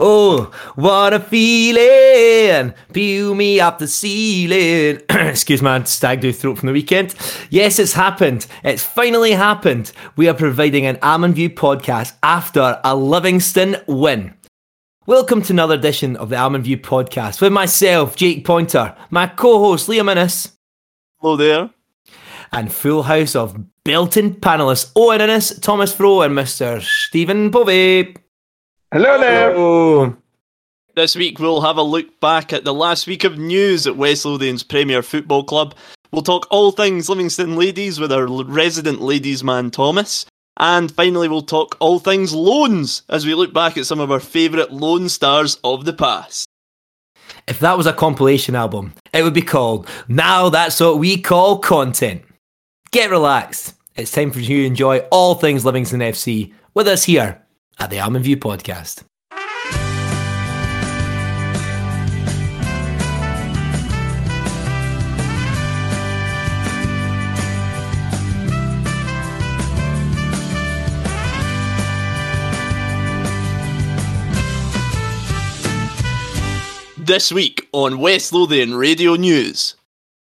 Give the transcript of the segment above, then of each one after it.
Oh, what a feeling! Peel me up the ceiling. Excuse my stag do throat from the weekend. Yes, it's happened. It's finally happened. We are providing an Almond View podcast after a Livingston win. Welcome to another edition of the Almond View podcast with myself, Jake Pointer, my co-host Liam Innes. Hello there. And full house of built-in panelists Owen Innes, Thomas Fro, and Mr. Stephen Povey. Hello there. Hello. This week we'll have a look back at the last week of news at West Lothian's Premier Football Club. We'll talk all things Livingston ladies with our resident ladies man Thomas. And finally we'll talk all things loans as we look back at some of our favourite loan stars of the past. If that was a compilation album, it would be called Now That's What We Call Content. Get relaxed. It's time for you to enjoy all things Livingston FC with us here at the Almond View podcast. This week on West Lothian Radio News.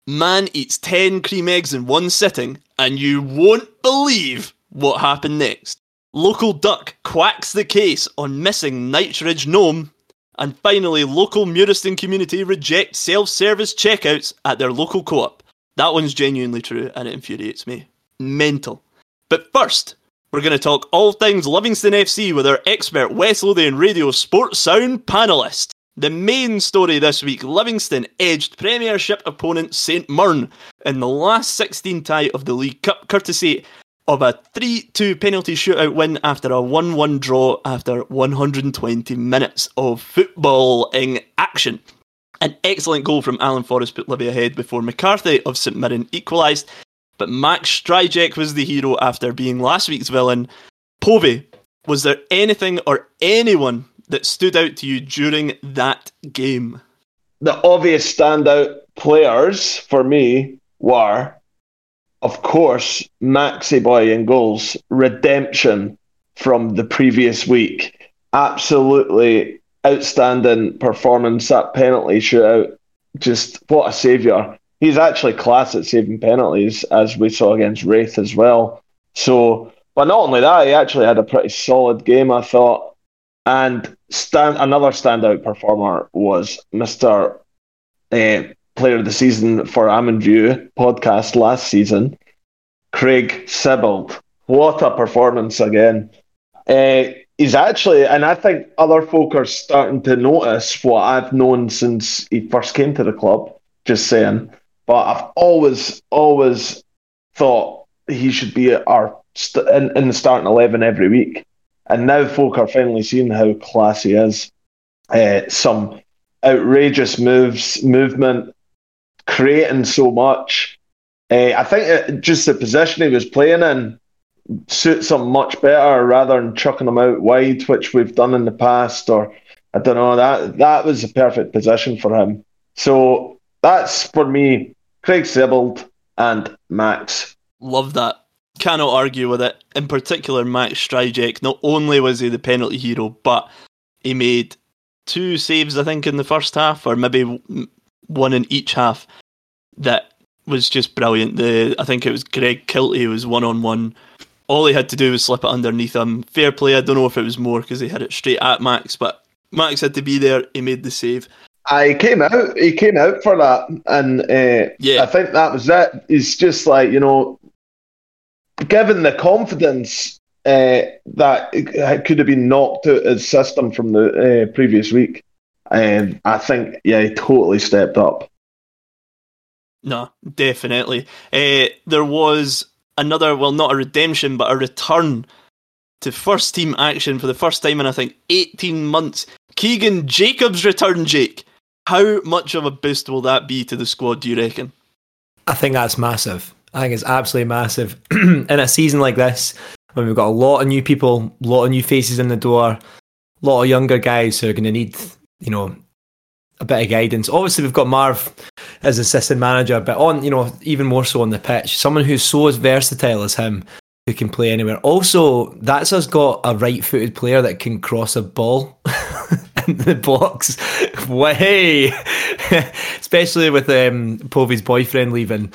Man eats 10 cream eggs in one sitting, and you won't believe what happened next. Local duck quacks the case on missing Knightsridge gnome. And finally, local Murieston community reject self-service checkouts at their local co-op. That one's genuinely true and it infuriates me. Mental. But first, we're going to talk all things Livingston FC with our expert West Lothian Radio Sports Sound panelist. The main story this week Livingston edged Premiership opponent St Mirren in the last 16 tie of the League Cup, courtesy of a 3 2 penalty shootout win after a 1 1 draw after 120 minutes of footballing action. An excellent goal from Alan Forrest put Livy ahead before McCarthy of St Mirren equalised, but Max Stryjek was the hero after being last week's villain. Povey, was there anything or anyone that stood out to you during that game? The obvious standout players for me were of course, Maxi Boy in goals, redemption from the previous week. Absolutely outstanding performance, that penalty shootout. Just what a saviour. He's actually class at saving penalties, as we saw against Raith as well. So, but not only that, he actually had a pretty solid game, I thought. And stand another standout performer was Mr. Uh, player of the season for Almond View podcast last season, Craig Sibbald. What a performance again. Uh, he's actually, and I think other folk are starting to notice what I've known since he first came to the club, just saying. But I've always, always thought he should be our st- in, in the starting 11 every week. And now folk are finally seeing how class he is. Uh, some outrageous moves, movement, creating so much. Uh, I think it, just the position he was playing in suits him much better rather than chucking him out wide, which we've done in the past. Or I don't know that that was a perfect position for him. So that's for me, Craig Sibbald and Max. Love that. Cannot argue with it. In particular, Max Stryjek. Not only was he the penalty hero, but he made two saves, I think, in the first half, or maybe one in each half that was just brilliant. The I think it was Greg Kiltie was one on one. All he had to do was slip it underneath him. Fair play. I don't know if it was more because he had it straight at Max, but Max had to be there. He made the save. I came out. He came out for that, and uh, yeah, I think that was it. He's just like you know, given the confidence uh, that it could have been knocked out his system from the uh, previous week. And I think, yeah, he totally stepped up. No, definitely. Uh, there was another, well, not a redemption, but a return to first team action for the first time in, I think, 18 months. Keegan Jacobs returned, Jake. How much of a boost will that be to the squad, do you reckon? I think that's massive. I think it's absolutely massive. in a season like this, when we've got a lot of new people, a lot of new faces in the door, a lot of younger guys who are going to need, you know, a bit of guidance. Obviously, we've got Marv as assistant manager, but on, you know, even more so on the pitch, someone who's so as versatile as him, who can play anywhere. Also, that's us got a right-footed player that can cross a ball in the box. Way, especially with um, Povey's boyfriend leaving.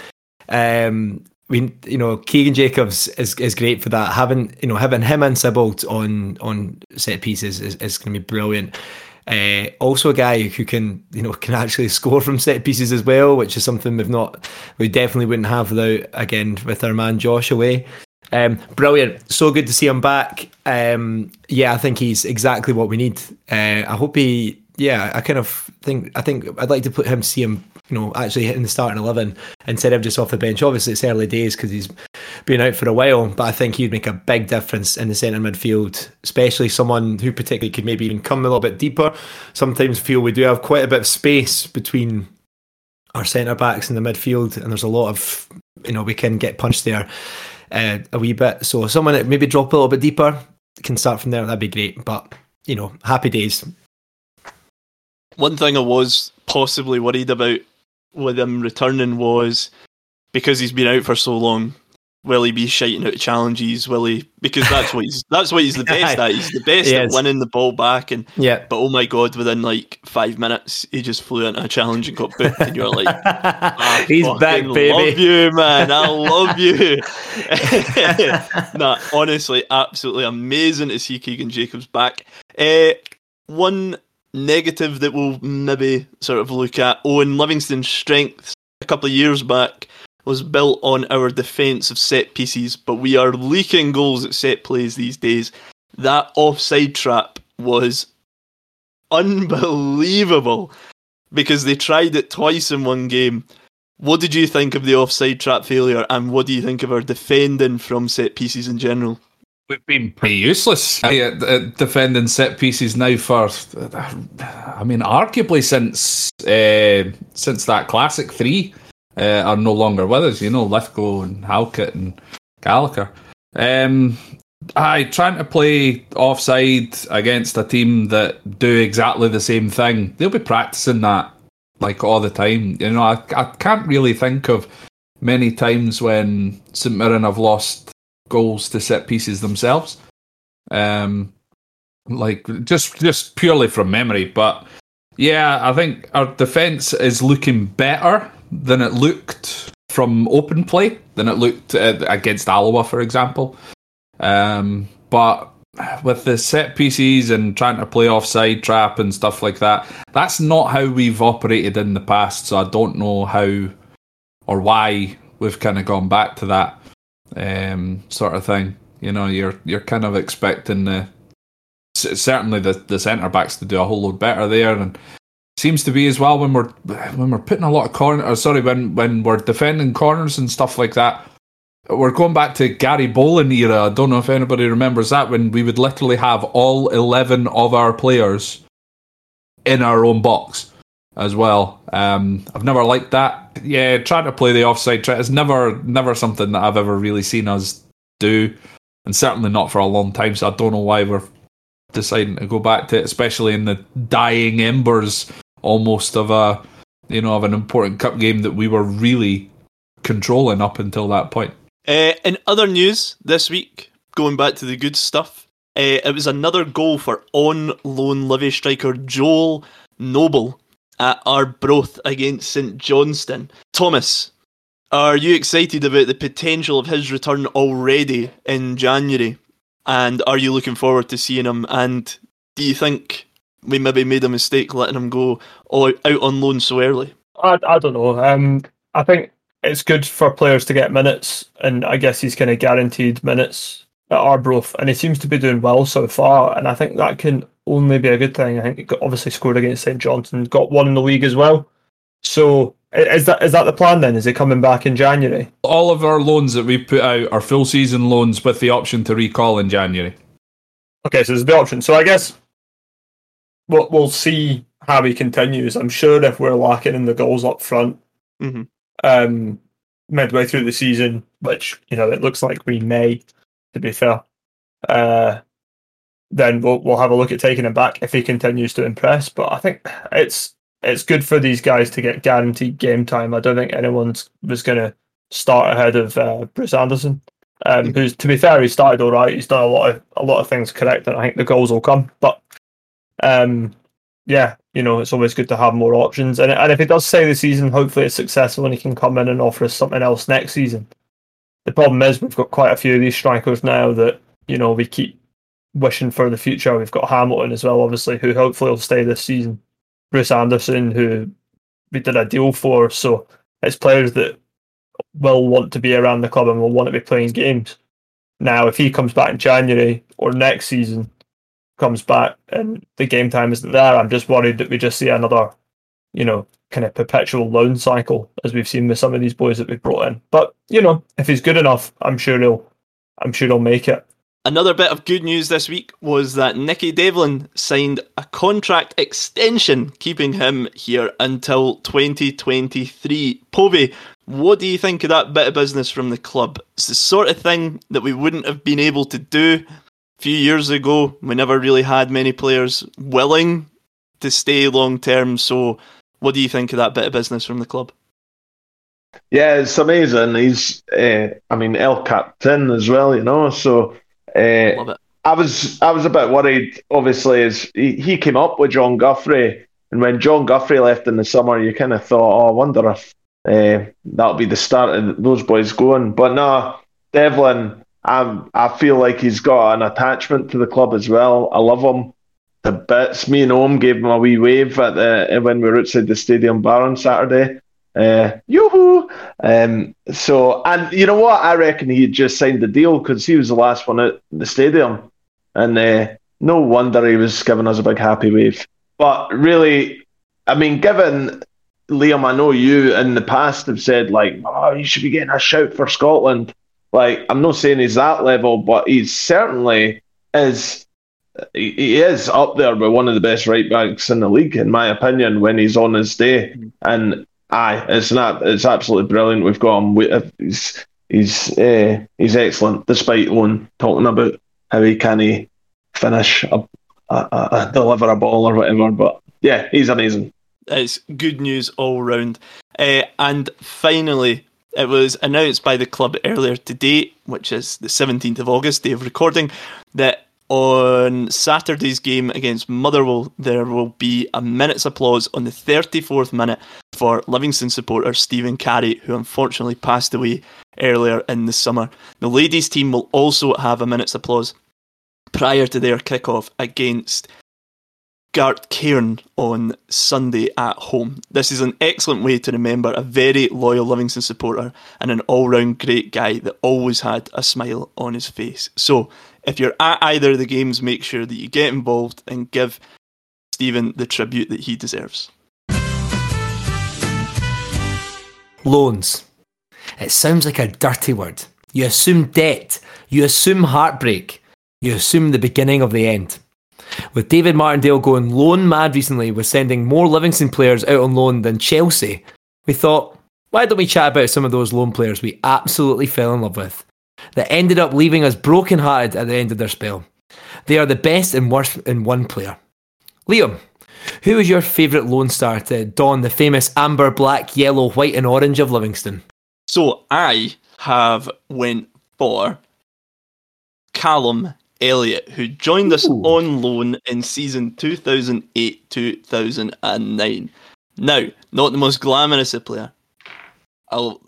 Um, we, you know, Keegan Jacobs is, is great for that. Having you know having him and Sibbald on on set pieces is, is going to be brilliant. Uh, also, a guy who can you know can actually score from set pieces as well, which is something we've not we definitely wouldn't have without again with our man Josh away. Um, brilliant, so good to see him back. Um, yeah, I think he's exactly what we need. Uh, I hope he. Yeah, I kind of think I think I'd like to put him see him you know, actually hitting the starting 11 instead of just off the bench. Obviously, it's early days because he's been out for a while, but I think he'd make a big difference in the centre midfield, especially someone who particularly could maybe even come a little bit deeper. Sometimes feel we do have quite a bit of space between our centre backs in the midfield, and there's a lot of, you know, we can get punched there uh, a wee bit. So someone that maybe drop a little bit deeper can start from there, that'd be great. But, you know, happy days. One thing I was possibly worried about with him returning was because he's been out for so long. Will he be shiting out challenges? Will he? Because that's what he's that's what he's the best at. He's the best at winning the ball back. And yeah, but oh my god, within like five minutes, he just flew into a challenge and got booked, and you're like, he's back, baby. Love you, man. I love you. nah, honestly, absolutely amazing to see Keegan Jacobs back. Uh, one negative that we'll maybe sort of look at Owen Livingston's strength a couple of years back was built on our defence of set pieces, but we are leaking goals at set plays these days. That offside trap was unbelievable because they tried it twice in one game. What did you think of the offside trap failure, and what do you think of our defending from set pieces in general? We've been pretty useless at, at defending set pieces now for, I mean, arguably since uh, since that classic three uh, are no longer with us. You know, Lithgow and Halkett and Gallagher. Um, I trying to play offside against a team that do exactly the same thing. They'll be practicing that like all the time. You know, I, I can't really think of many times when St Mirren have lost goals to set pieces themselves. Um, like just just purely from memory, but yeah, I think our defense is looking better than it looked from open play than it looked uh, against Alloa, for example. Um, but with the set pieces and trying to play offside trap and stuff like that, that's not how we've operated in the past. So I don't know how or why we've kind of gone back to that um, sort of thing. You know, you're you're kind of expecting the certainly the the centre backs to do a whole lot better there, and seems to be as well when we're when we're putting a lot of corner. Or sorry, when when we're defending corners and stuff like that. We're going back to Gary Bollan era. I don't know if anybody remembers that when we would literally have all eleven of our players in our own box as well. Um, I've never liked that. Yeah, trying to play the offside try is never never something that I've ever really seen us do, and certainly not for a long time. So I don't know why we're deciding to go back to it, especially in the dying embers almost of a you know of an important cup game that we were really controlling up until that point. Uh, in other news this week, going back to the good stuff, uh, it was another goal for on loan Livy striker Joel Nouble at Arbroath against St Johnstone. Thomas, are you excited about the potential of his return already in January? And are you looking forward to seeing him? And do you think we maybe made a mistake letting him go out on loan so early? I, I don't know. Um, I think it's good for players to get minutes, and I guess he's kind of guaranteed minutes at Arbroath, and he seems to be doing well so far. And I think that can only be a good thing. I think he obviously scored against St Johnstone, got one in the league as well. So is that is that the plan then? Is he coming back in January? All of our loans that we put out are full season loans with the option to recall in January. Okay, so there's the option. So I guess we'll we'll see how he continues. I'm sure if we're lacking in the goals up front, mm-hmm. um, midway through the season, which you know it looks like we may, to be fair, uh, then we'll we'll have a look at taking him back if he continues to impress. But I think it's it's good for these guys to get guaranteed game time. I don't think anyone's was going to start ahead of uh, Bruce Anderson, um, who's to be fair, he started all right. He's done a lot of a lot of things correct, and I think the goals will come. But um, yeah, you know, it's always good to have more options. And and if it does stay the season, hopefully it's successful and he can come in and offer us something else next season. The problem is we've got quite a few of these strikers now that you know we keep wishing for the future. We've got Hamilton as well, obviously, who hopefully will stay this season. Bruce Anderson, who we did a deal for, so it's players that will want to be around the club and will want to be playing games. Now, if he comes back in January or next season, comes back and the game time isn't there, I'm just worried that we just see another, you know, kind of perpetual loan cycle as we've seen with some of these boys that we've brought in. But you know, if he's good enough, I'm sure he'll, I'm sure he'll make it. Another bit of good news this week was that Nicky Devlin signed a contract extension, keeping him here until 2023. Povey, what do you think of that bit of business from the club? It's the sort of thing that we wouldn't have been able to do a few years ago. We never really had many players willing to stay long term. So, what do you think of that bit of business from the club? Yeah, it's amazing. He's, uh, I mean, El Captain as well, you know. So uh, Love it. I was, I was a bit worried. Obviously, as he, he came up with John Guthrie, and when John Guthrie left in the summer, you kind of thought, oh, I wonder if uh, that'll be the start of those boys going. But no, Devlin, I'm, I feel like he's got an attachment to the club as well. I love him the bits. Me and Ohm gave him a wee wave at the when we were outside the stadium bar on Saturday. Uh, yoo-hoo! Um, so, and you know what? I reckon he just signed the deal because he was the last one at the stadium, and uh, no wonder he was giving us a big happy wave. But really, I mean, given Liam, I know you in the past have said like, "Oh, you should be getting a shout for Scotland." Like, I'm not saying he's that level, but he certainly is. He he is up there with one of the best right backs in the league, in my opinion, when he's on his day. And aye, it's not. It's absolutely brilliant. We've got him. We, uh, he's he's uh, he's excellent, despite one talking about how he can he finish a, a, a, a deliver a ball or whatever. But yeah, he's amazing. It's good news all round. Uh, and finally, it was announced by the club earlier today, which is the 17th of August, day of recording, that on Saturday's game against Motherwell, there will be a minute's applause on the 34th minute for Livingston supporter Stephen Carey, who unfortunately passed away earlier in the summer. The ladies' team will also have a minute's applause prior to their kick-off against Gartcairn on Sunday at home. This is an excellent way to remember a very loyal Livingston supporter and an all round great guy that always had a smile on his face. So, if you're at either of the games, make sure that you get involved and give Stephen the tribute that he deserves. Loans. It sounds like a dirty word. You assume debt, you assume heartbreak, you assume the beginning of the end. With David Martindale going loan mad recently with sending more Livingston players out on loan than Chelsea, we thought, why don't we chat about some of those loan players we absolutely fell in love with, that ended up leaving us broken-hearted at the end of their spell? They are the best and worst in one player. Liam, who was your favourite Lone star to don the famous amber, black, yellow, white, and orange of Livingston? So I have went for Callum Elliott, who joined us Ooh. on loan in season 2008 2009. Now, not the most glamorous of player. I'll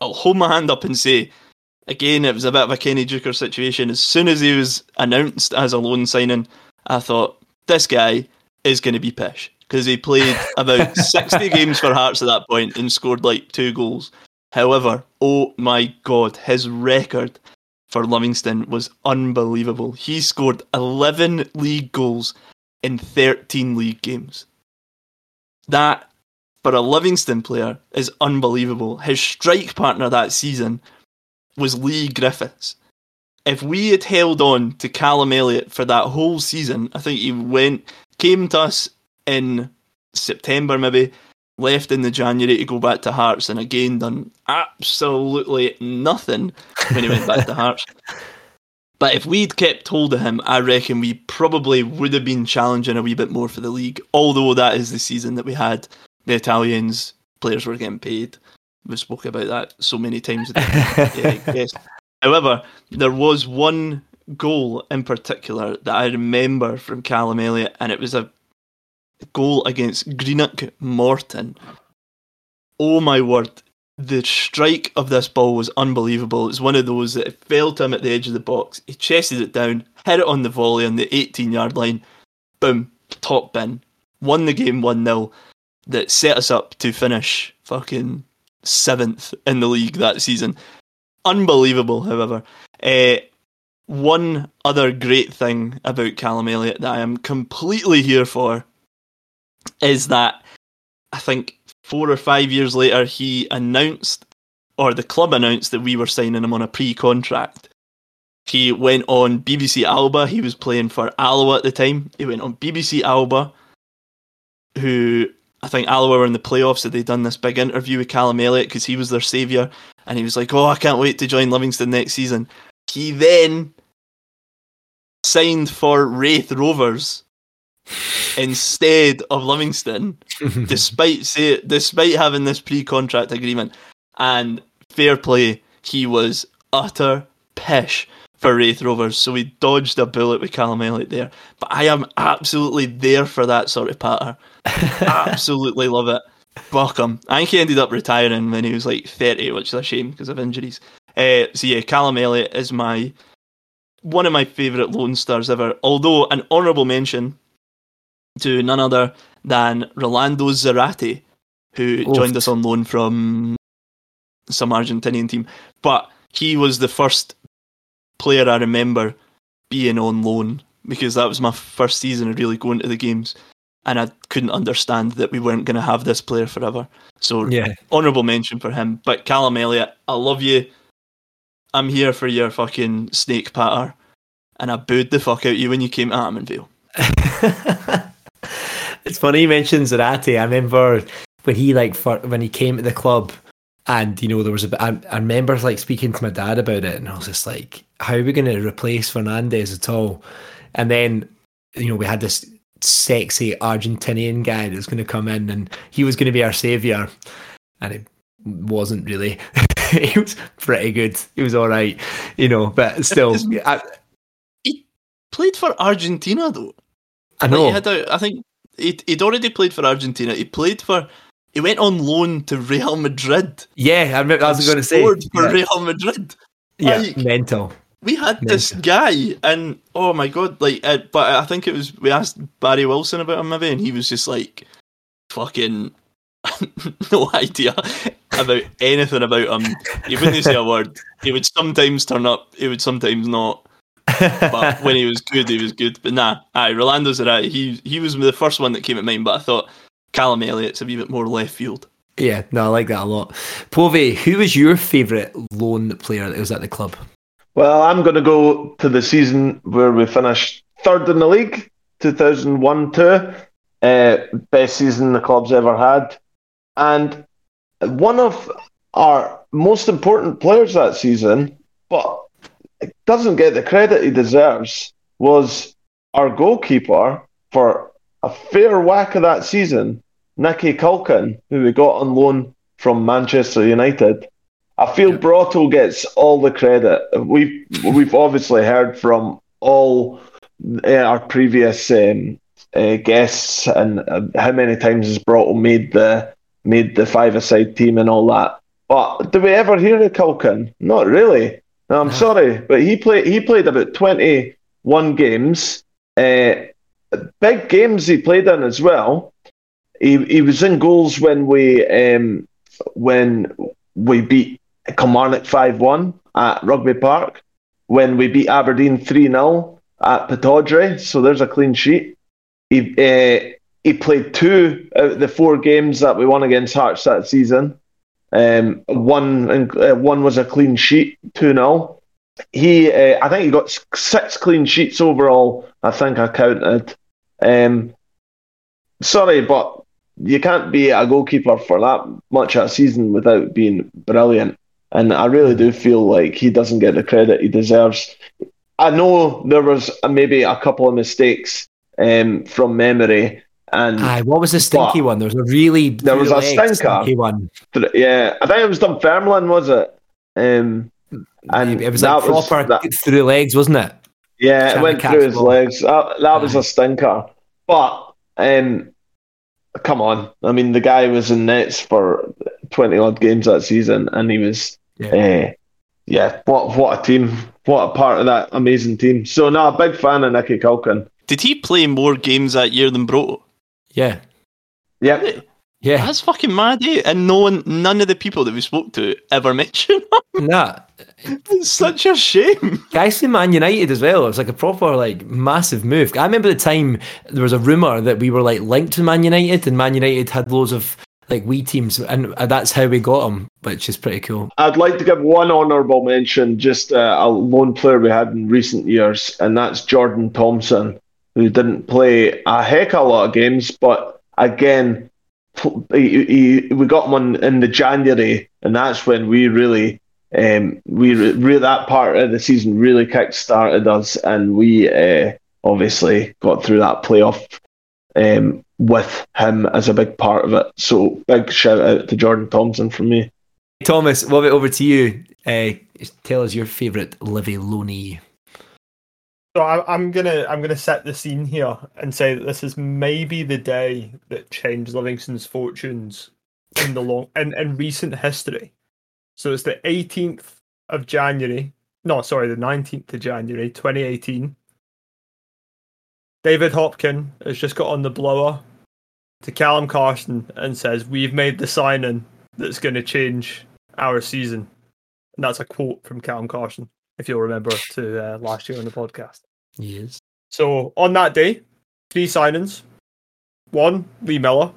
I'll hold my hand up and say, again, it was a bit of a Kenny Duker situation. As soon as he was announced as a loan signing, I thought this guy is going to be pish because he played about 60 games for Hearts at that point and scored like two goals. However, oh my god, his record for Livingston was unbelievable. He scored 11 league goals in 13 league games. That, for a Livingston player, is unbelievable. His strike partner that season was Leigh Griffiths. If we had held on to Callum Elliott for that whole season, I think he went came to us in September maybe, left in the January to go back to Hearts, and again done absolutely nothing when he went back to Hearts. But if we'd kept hold of him, I reckon we probably would have been challenging a wee bit more for the league. Although that is the season that we had the Italians players were getting paid. We spoke about that so many times. yeah. However, there was one goal in particular that I remember from Callum Elliott, and it was a goal against Greenock Morton. Oh my word. The strike of this ball was unbelievable. It's one of those that it fell to him at the edge of the box. He chested it down, hit it on the volley on the 18 yard line. Boom, top bin. Won the game 1 0. That set us up to finish fucking seventh in the league that season. Unbelievable, however. Uh, one other great thing about Callum Elliott that I am completely here for is that I think four or five years later he announced, or the club announced, that we were signing him on a pre contract. He went on BBC Alba, he was playing for Alloa at the time. He went on BBC Alba, who I think Alloa were in the playoffs, so they'd done this big interview with Callum Elliott because he was their saviour. And he was like, Oh, I can't wait to join Livingston next season. He then signed for Raith Rovers instead of Livingston, despite say, despite having this pre-contract agreement. And fair play, he was utter pish for Raith Rovers, so we dodged a bullet with Callum Elliott there. But I am absolutely there for that sort of patter. absolutely love it. Fuck him. I think he ended up retiring when he was like 30, which is a shame because of injuries. Uh, so yeah, Callum Elliott is my one of my favourite Lone Stars ever. Although an honourable mention to none other than Rolando Zarate, who Oof. joined us on loan from some Argentinian team. But he was the first player I remember being on loan because that was my first season of really going to the games. And I couldn't understand that we weren't going to have this player forever. So, yeah. honourable mention for him. But Callum Elliott, I love you. I'm here for your fucking snake patter. And I booed the fuck out you when you came to Almondvale. it's funny you mentioned Zarate. I remember when he like for, when he came to the club, and you know there was a I remember like speaking to my dad about it, and I was just like, "How are we going to replace Fernandez at all?" And then you know we had this sexy Argentinian guy that was going to come in, and he was going to be our savior, and it wasn't really. he was pretty good. He was all right, you know, but still, I, Played for Argentina though. I Like, know. he had a, I think he'd, he'd already played for Argentina. He played for. He went on loan to Real Madrid. yeah, I, remember, I was going to say. scored for yeah, Real Madrid. yeah, like- mental. We had this guy, and oh my god, like, uh, but I think it was we asked Barry Wilson about him maybe, and he was just like, fucking, no idea about anything about him. He wouldn't say a word. He would sometimes turn up. He would sometimes not. But when he was good, he was good. But nah, aye, Rolando's alright. He he was the first one that came to mind. But I thought Callum Elliott's a wee bit more left field. Yeah, no, I like that a lot. Pove, who was your favourite loan player that was at the club? Well, I'm going to go to the season where we finished third in the league, 2001 2. Uh, best season the club's ever had. And one of our most important players that season, but doesn't get the credit he deserves, was our goalkeeper for a fair whack of that season, Nicky Culkin, who we got on loan from Manchester United. I feel Broto gets all the credit. We've we've obviously heard from all uh, our previous um, uh, guests and uh, how many times has Broto made the made the five-a-side team and all that. But do we ever hear of Culkin? Not really. No, I'm sorry, but he played he played about twenty-one games. Uh, big games he played in as well. He he was in goals when we um, when we beat Kilmarnock 5 1 at Rugby Park, when we beat Aberdeen 3 0 at Pittodrie, so there's a clean sheet. He, uh, he played two out of the four games that we won against Hearts that season. Um, one uh, one was a clean sheet, 2 0. He, uh, I think he got six clean sheets overall, I think I counted. Um, sorry, but you can't be a goalkeeper for that much a season without being brilliant. And I really do feel like he doesn't get the credit he deserves. I know there was maybe a couple of mistakes um, from memory, and Aye, what was the stinky one? There was a really There was a stinker. stinky one. yeah, I think it was Dunfermline, was it? Um, and it was that like was- proper that- through legs, wasn't it? Yeah, Trying it went through his ball. legs. That, that was a stinker. But um, come on. I mean, the guy was in nets for twenty odd games that season, and he was, yeah, uh, yeah. What what a team! What a part of that amazing team. So, no, a big fan of Nicky Culkin. Did he play more games that year than Bro? Yeah. Yep. Yeah. That's fucking mad, eh? And no one, none of the people that we spoke to ever mentioned him. Nah. It's such a shame. Guys from Man United as well. It was like a proper, like, massive move. I remember the time there was a rumour that we were, like, linked to Man United, and Man United had loads of, like, wee teams, and that's how we got him, which is pretty cool. I'd like to give one honourable mention, just uh, a lone player we had in recent years, and that's Jordan Thompson, who didn't play a heck of a lot of games, but again, he, he, we got him on in the January, and that's when we really, um, we re- that part of the season really kick started us, and we uh, obviously got through that playoff um, with him as a big part of it. So big shout out to Jordan Thompson from me. Thomas, we'll over to you. Uh, tell us your favourite Livy Loney. So I, am gonna I'm gonna set the scene here and say that this is maybe the day that changed Livingston's fortunes in the long in, in recent history. So it's the 18th of January. No, sorry, the 19th of January, 2018. David Hopkin has just got on the blower to Callum Carson and says, "We've made the signing that's going to change our season." And that's a quote from Callum Carson if you'll remember to uh, last year on the podcast. Yes. So on that day, three signings. One, Lee Miller.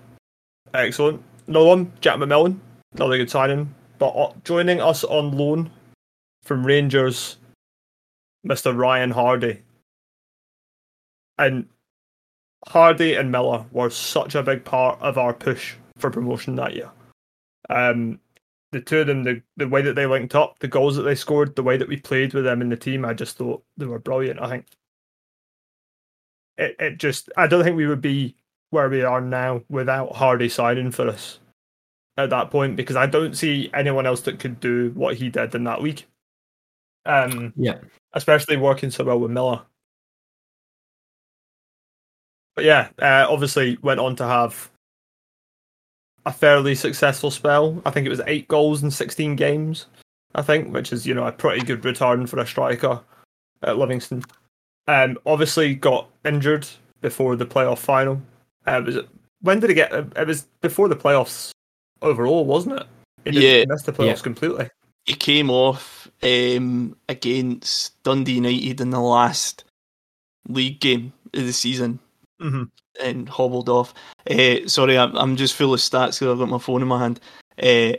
Excellent. Another one, Jack McMillan. Another good signing. But uh, joining us on loan from Rangers, Mr. Ryan Hardie. And Hardie and Miller were such a big part of our push for promotion that year. Um, the two of them, the, the way that they linked up, the goals that they scored, the way that we played with them in the team, I just thought they were brilliant. I think it, it just, I don't think we would be where we are now without Hardie signing for us at that point because I don't see anyone else that could do what he did in that week. Um, yeah, especially working so well with Miller. But yeah, uh, obviously went on to have a fairly successful spell. I think it was eight goals in 16 games, I think, which is, you know, a pretty good return for a striker at Livingston. Um, obviously got injured before the playoff final. Uh, was it, when did it get? It was before the playoffs overall, wasn't it? It yeah, missed the playoffs yeah. completely. He came off um, against Dundee United in the last league game of the season. Mm-hmm and hobbled off. Uh, sorry, I'm, I'm just full of stats because I've got my phone in my hand. Uh,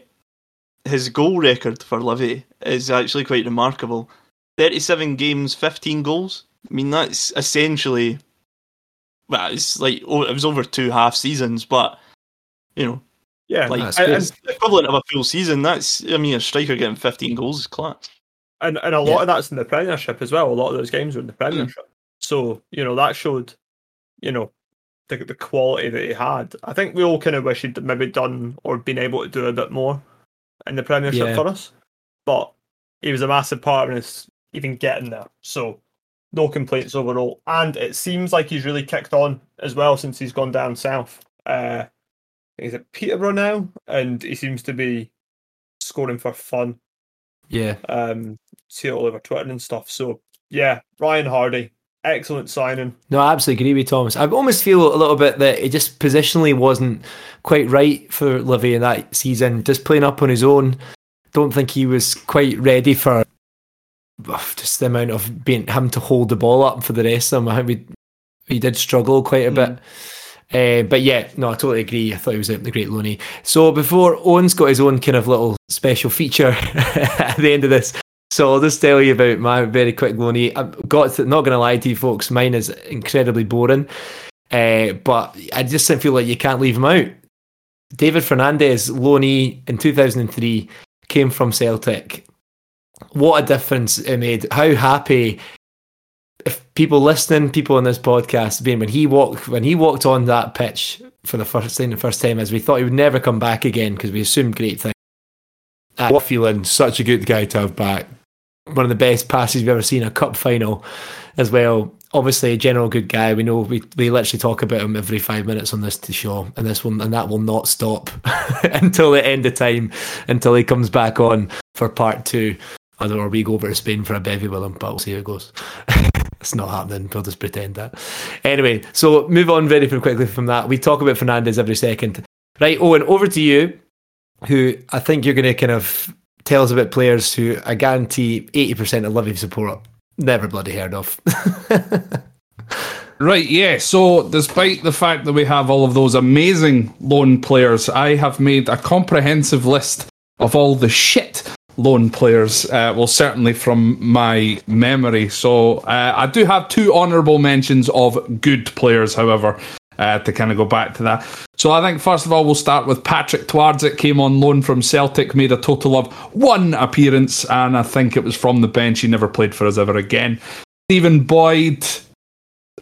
his goal record for Livy is actually quite remarkable 37 games, 15 goals. I mean, that's essentially, well, it's like, oh, it was over two half seasons, but, you know, yeah, like it's the equivalent of a full season. That's, I mean, a striker getting 15 goals is class. And, and a lot yeah. of that's in the Premiership as well. A lot of those games were in the Premiership. Mm. So, you know, that showed, you know, the, the quality that he had. I think we all kind of wish he'd maybe done or been able to do a bit more in the Premiership yeah. for us. But he was a massive part of us even getting there. So no complaints overall. And it seems like he's really kicked on as well since he's gone down south. Uh, he's at Peterborough now, and he seems to be scoring for fun. Yeah. Um, see it all over Twitter and stuff. So yeah, Ryan Hardie, excellent signing. No, I absolutely agree with Thomas. I almost feel a little bit that it just positionally wasn't quite right for Livy in that season. Just playing up on his own. Don't think he was quite ready for just the amount of being having to hold the ball up for the rest of them. I think we he did struggle quite a mm. bit. Uh, but yeah, no, I totally agree. I thought he was a, the great Loney. So before Owen's got his own kind of little special feature at the end of this, so I'll just tell you about my very quick Loney. I've got to, not going to lie to you folks, mine is incredibly boring. Uh, but I just feel like you can't leave him out. David Fernandez, Loney in 2003, came from Celtic. What a difference it made. How happy if people listening, people on this podcast, being when he walked when he walked on that pitch for the first time, the first time, as we thought he would never come back again because we assumed great things. Uh, what feeling? Such a good guy to have back one of the best passes we've ever seen a cup final as well. obviously a general good guy. We know we, we literally talk about him every five minutes on this to show, and this one and that will not stop until the end of time, until he comes back on for part two. Or we go over to Spain for a bevy with him, but we'll see how it goes. it's not happening. We'll just pretend that. Anyway, so move on very, quickly from that. We talk about Fernandez every second. Right, Owen, over to you, who I think you're going to kind of tell us about players who I guarantee 80% of Livy support never bloody heard of. Right, yeah. So, despite the fact that we have all of those amazing loan players, I have made a comprehensive list of all the shit loan players. Uh, well, certainly from my memory. So, uh, I do have two honourable mentions of good players, however. Uh, to kind of go back to that. So I think first of all we'll start with Patrik Twardzik came on loan from Celtic, made a total of one appearance, and I think it was from the bench. He never played for us ever again. Stephen Boyd,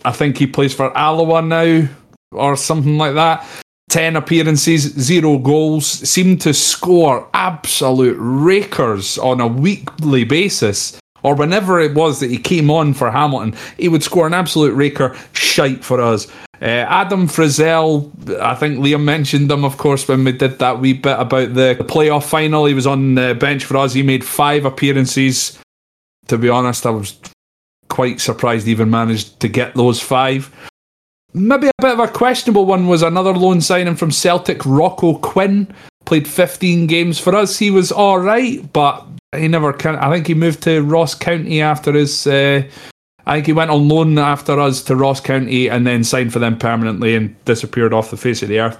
I think he plays for Alloa now or something like that. 10 appearances, zero goals, seemed to score absolute rakers on a weekly basis. Or whenever it was that he came on for Hamilton, he would score an absolute raker shite for us. Uh, Adam Frizzell, I think Liam mentioned him, of course, when we did that wee bit about the playoff final. He was on the bench for us. He made five appearances. To be honest, I was quite surprised he even managed to get those five. Maybe a bit of a questionable one was another loan signing from Celtic, Rocco Quinn. Played 15 games for us. He was all right, but he never. I think he moved to Ross County after his uh, I think he went on loan after us to Ross County and then signed for them permanently and disappeared off the face of the earth.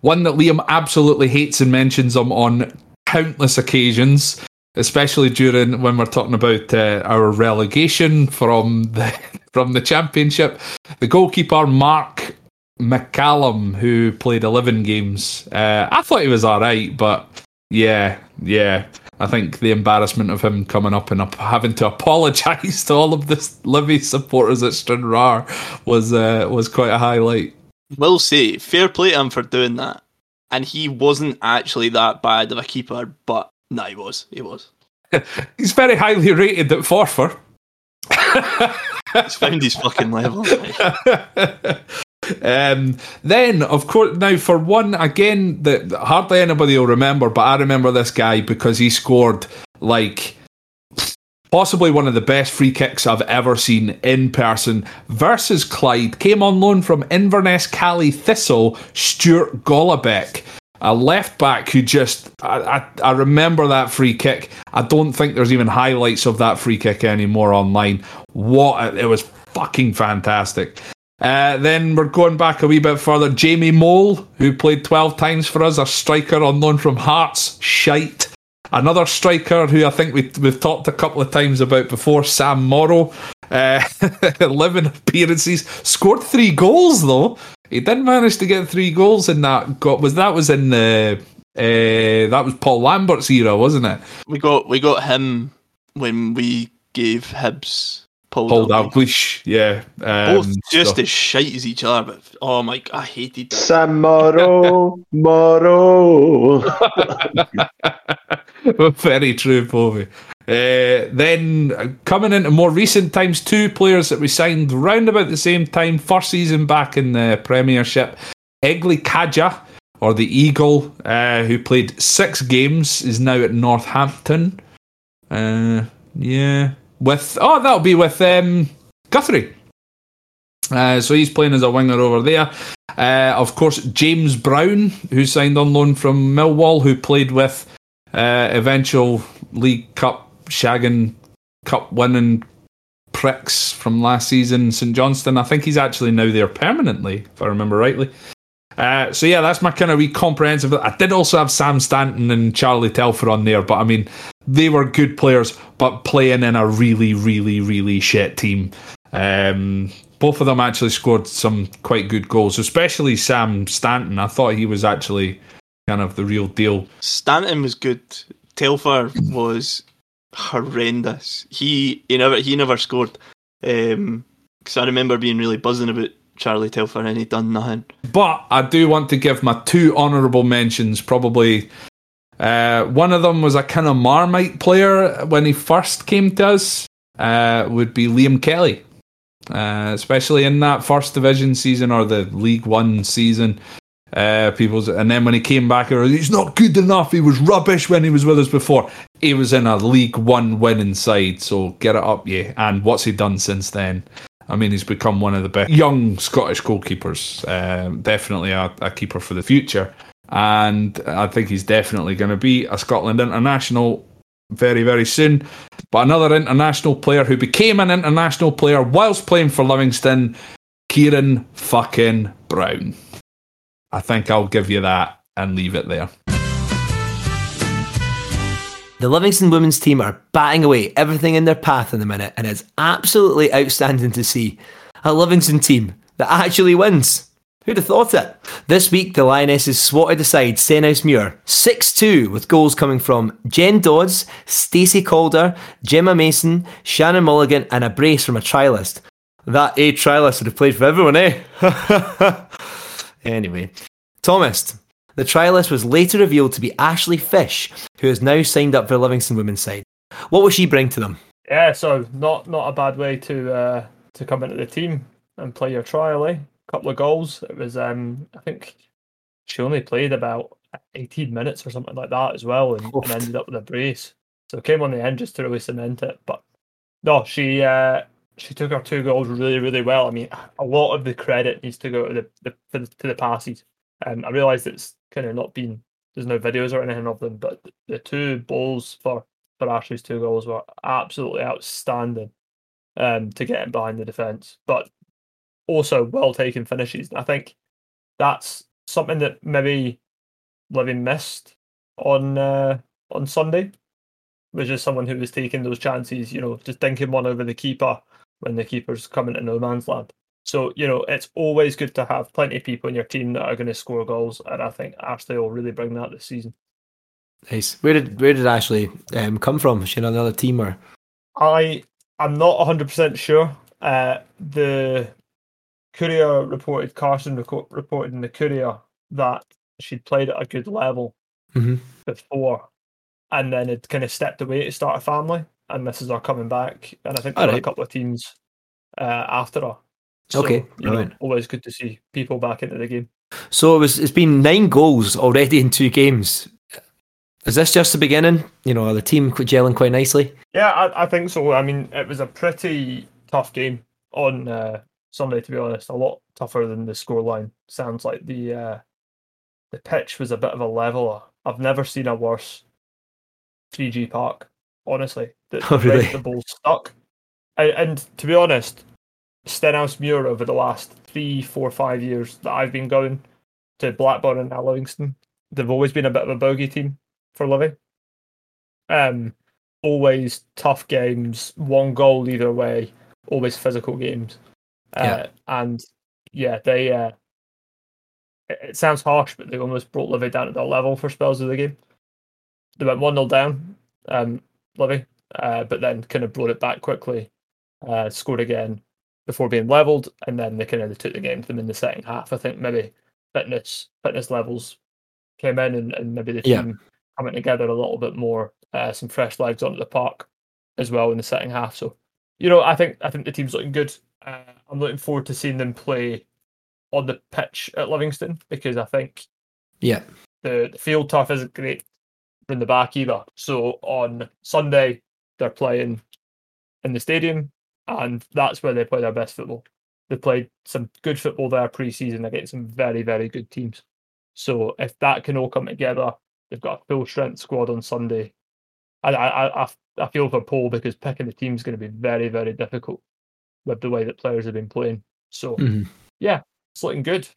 One that Liam absolutely hates and mentions him on countless occasions, especially during when we're talking about uh, our relegation from the from the championship. The goalkeeper Mark McCallum, who played eleven games. Uh, I thought he was all right, but yeah, yeah. I think the embarrassment of him coming up and up, having to apologise to all of the Livy supporters at Stranraer was uh, was quite a highlight. We'll say, fair play to him for doing that. And he wasn't actually that bad of a keeper, but no, he was. He was. He's very highly rated at Forfar. He's found his fucking level. Um, then, of course, now for one again that hardly anybody will remember, but I remember this guy because he scored like possibly one of the best free kicks I've ever seen in person versus Clyde. Came on loan from Inverness Caley Thistle, Stuart Golabek. A left back who just, I, I, I remember that free kick. I don't think there's even highlights of that free kick anymore online. What, it was fucking fantastic. Uh, then we're going back a wee bit further. Jamie Mole, who played 12 times for us, a striker on loan from Hearts, shite. Another striker who I think we, we've talked a couple of times about before, Sam Morrow. Uh, 11 appearances, scored three goals though. He did manage to get three goals in that. Got was that was in the uh, that was Paul Lambert's era, wasn't it? We got we got him when we gave Hibs Paul, Paul Dalglish, yeah. Um, Both just so. as shite as each other, but oh my, I hated that. Sam Morrow, Morrow. Very true, Povey. Uh, then uh, coming into more recent times, two players that we signed round about the same time, first season back in the Premiership. Egli Kaja, or the Eagle, uh, who played six games, is now at Northampton. Uh, yeah, with oh that'll be with um, Guthrie. Uh, so he's playing as a winger over there. Uh, of course, James Brown, who signed on loan from Millwall, who played with uh, eventual League Cup shagging, Cup winning pricks from last season, St Johnstone. I think he's actually now there permanently, if I remember rightly. Uh, so yeah, that's my kind of wee comprehensive. I did also have Sam Stanton and Charlie Telfer on there, but I mean, they were good players, but playing in a really, really, really shit team. Um, both of them actually scored some quite good goals, especially Sam Stanton. I thought he was actually kind of the real deal. Stanton was good. Telfer was horrendous. He he never he never scored. Because um, I remember being really buzzing about Charlie Telfer and he done nothing. But I do want to give my two honourable mentions. Probably uh, one of them was a kind of Marmite player when he first came to us. Uh, would be Liam Kelly. uh, especially in that first division season or the League One season. Uh, people's and then when he came back, he's not good enough. He was rubbish when he was with us before. He was in a League One winning side, so get it up, yeah. And what's he done since then? I mean, he's become one of the best young Scottish goalkeepers. Um, definitely a, a, keeper for the future, and I think he's definitely going to be a Scotland international very, very soon. But another international player who became an international player whilst playing for Livingston, Kieran fucking Brown. I think I'll give you that and leave it there. The Livingston women's team are batting away everything in their path in the minute, and it's absolutely outstanding to see a Livingston team that actually wins. Who'd have thought it? This week, the Lionesses swatted aside Stenhousemuir 6 2 with goals coming from Jen Dodds, Stacey Calder, Gemma Mason, Shannon Mulligan, and a brace from a trialist. That A trialist would have played for everyone, eh? Anyway, Thomas, the trialist was later revealed to be Ashley Fish, who has now signed up for Livingston women's side. What will she bring to them? Yeah, so not not a bad way to uh, to come into the team and play your trial, eh? A couple of goals. It was um I think she only played about 18 minutes or something like that as well and, and ended up with a brace. So came on the end just to really cement it. But no, she uh she took her two goals really, really well. I mean, a lot of the credit needs to go to the, the to the passes. Um, I realise it's kind of not been there's no videos or anything of them, but the two balls for for Ashley's two goals were absolutely outstanding um, to get him behind the defence, but also well taken finishes. I think that's something that maybe Livy missed on uh, on Sunday was just someone who was taking those chances, you know, just thinking one over the keeper when the keeper's coming to no man's land. So, you know, it's always good to have plenty of people in your team that are going to score goals. And I think Ashley will really bring that this season. Nice. Where did where did Ashley um, come from? Is she on another team or? I I'm not 100 percent sure. Uh, the Courier reported Carson reported in the Courier that she'd played at a good level mm-hmm. before, and then had kind of stepped away to start a family and this is her coming back. And I think there right. a couple of teams uh, after her. So, okay, you know, always good to see people back into the game. So it was. It's been nine goals already in two games. Is this just the beginning? You know, the team gelling quite nicely. Yeah, I, I think so. I mean, it was a pretty tough game on uh, Sunday, to be honest. A lot tougher than the scoreline. Sounds like the uh, the pitch was a bit of a leveler. I've never seen a worse 3G park honestly. The, oh, really? the ball stuck. And, and, to be honest, Stenhousemuir over the last three, four, five years that I've been going to Blackburn and now Livingston, they've always been a bit of a bogey team for Livy. Um, always tough games, one goal either way, always physical games. Uh, yeah. And yeah, they. Uh, it, sounds harsh, but they almost brought Livy down to their level for spells of the game. They went 1 0 down. Um, Livy, uh, but then kind of brought it back quickly, uh, scored again before being levelled, and then they kind of took the game to them in the second half. I think maybe fitness fitness levels came in, and, and maybe the team yeah. coming together a little bit more, uh, some fresh legs onto the park as well in the second half. So, you know, I think I think the team's looking good. Uh, I'm looking forward to seeing them play on the pitch at Livingston because I think yeah the, the field turf isn't great in the back either. So on Sunday, they're playing in the stadium, and that's where they play their best football. They played some good football there pre-season against some very, very good teams. So if that can all come together, they've got a full strength squad on Sunday. I I I, I feel for Paul because picking the team is going to be very, very difficult with the way that players have been playing. So mm-hmm. yeah, it's looking good.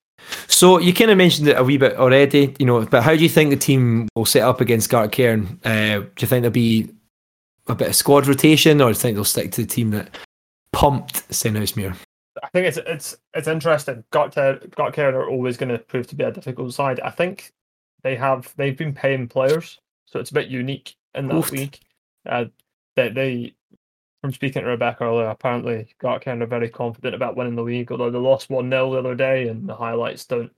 So you kind of mentioned it a wee bit already, you know, but how do you think the team will set up against Gartcairn? Uh, do you think there'll be a bit of squad rotation, or do you think they'll stick to the team that pumped Stenhousemuir? I think it's it's it's interesting. Gartcairn are always going to prove to be a difficult side. I think they have they've been paying players, so it's a bit unique in that Oof. league. Uh, they, they from speaking to Rebecca earlier, apparently Gartcairn are very confident about winning the league, although they lost 1 0 the other day, and the highlights don't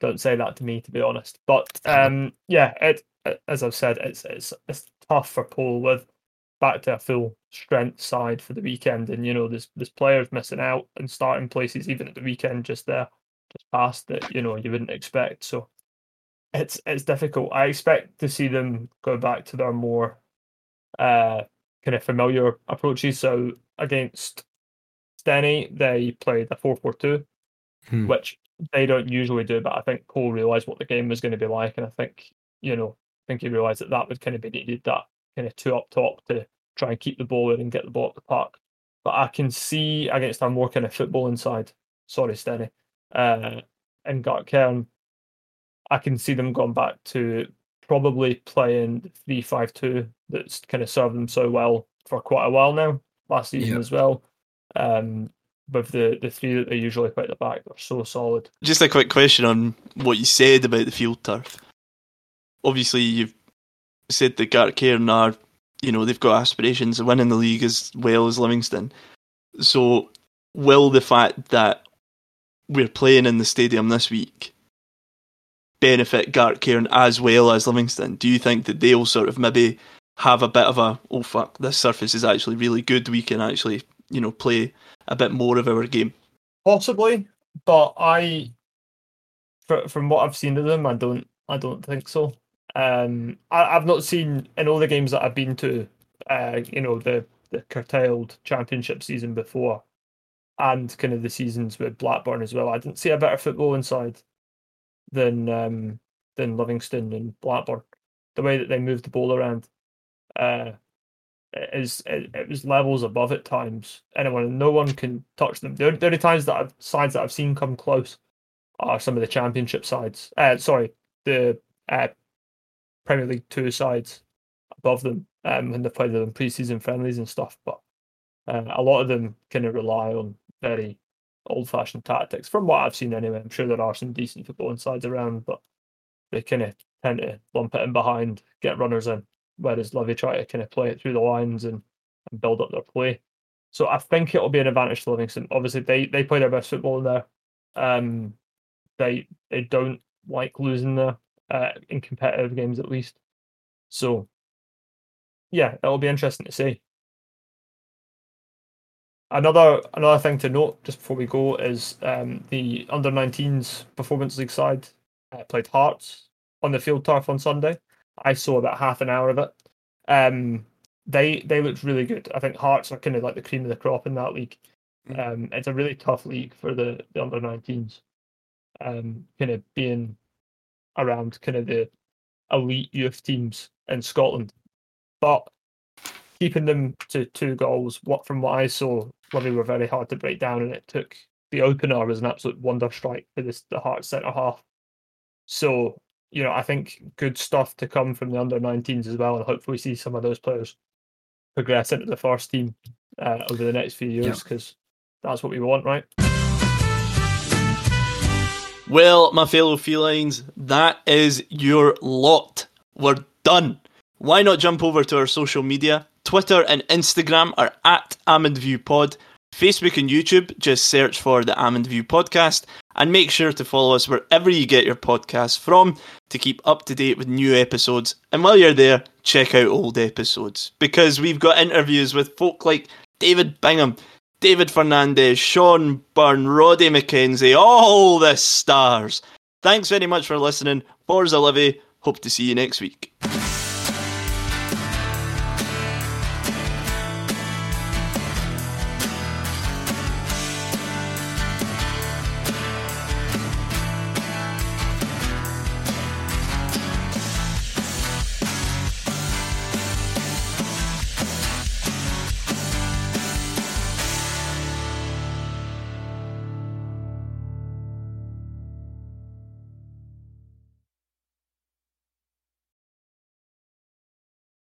don't say that to me, to be honest. But um, yeah, it as I've said, it's it's it's tough for Paul with back to a full strength side for the weekend, and you know there's there's players missing out and starting places even at the weekend just there, just past that you know you wouldn't expect. So it's it's difficult. I expect to see them go back to their more uh, kind of familiar approaches. So against Steny, they played a 4 4 2, Hmm. which they don't usually do. But I think Cole realised what the game was going to be like. And I think, you know, I think he realised that that would kind of be needed that kind of two up top to try and keep the ball in and get the ball up the park. But I can see against a more kind of football inside, sorry, Steny, uh, and Gartcairn, I can see them going back to probably playing the 3 5 2 that's kind of served them so well for quite a while now, last season Yeah. as well. Um, with the, the three that they usually put at the back, they're so solid. Just a quick question on what you said about the field turf. Obviously, you've said that Gartcairn are, you know, they've got aspirations of winning the league as well as Livingston. So, will the fact that we're playing in the stadium this week benefit Gartcairn as well as Livingston? Do you think that they'll sort of maybe have a bit of a, oh fuck, this surface is actually really good, we can actually, you know, play a bit more of our game? Possibly, but I, fr- from what I've seen of them, I don't, I don't think so. Um, I, I've not seen in all the games that I've been to, uh, you know, the the curtailed championship season before, and kind of the seasons with Blackburn as well. I didn't see a better football inside than um than Livingston and Blackburn. The way that they moved the ball around, uh, is it, it was levels above at times. Anyone, no one can touch them. The, only- the only times that I've, sides that I've seen come close are some of the championship sides. Uh, sorry, the uh, Premier League two sides above them um, when they played them pre-season friendlies and stuff. But uh, a lot of them kind of rely on very old-fashioned tactics, from what I've seen anyway. I'm sure there are some decent footballing sides around, but they kind of tend to lump it in behind, get runners in, whereas Livy try to kind of play it through the lines and, and build up their play. So I think it'll be an advantage to Livingston. Obviously, they they play their best football in there. Um, they they don't like losing there uh, in competitive games at least. So yeah, it'll be interesting to see. Another another thing to note just before we go is um, the under 19s performance league side uh, played Hearts on the field turf on Sunday. I saw about half an hour of it. Um, they they looked really good. I think Hearts are kind of like the cream of the crop in that league. Um, it's a really tough league for the, the under 19s. Um, kind of being around kind of the elite youth teams in Scotland, but keeping them to two goals. What from what I saw, Livy were very hard to break down, and it took the opener was an absolute wonder strike for this the Heart centre half. So you know, I think good stuff to come from the under 19s as well, and hopefully see some of those players progress into the first team uh, over the next few years because that's what we want, right? Well, my fellow felines, that is your lot. We're done. Why not jump over to our social media? Twitter and Instagram are at AmondViewPod. Facebook and YouTube, just search for the Amond View Podcast. And make sure to follow us wherever you get your podcasts from to keep up to date with new episodes. And while you're there, check out old episodes because we've got interviews with folk like David Bingham, David Fernandez, Sean Byrne, Roddy McKenzie, all the stars. Thanks very much for listening. Forza Livy. Hope to see you next week.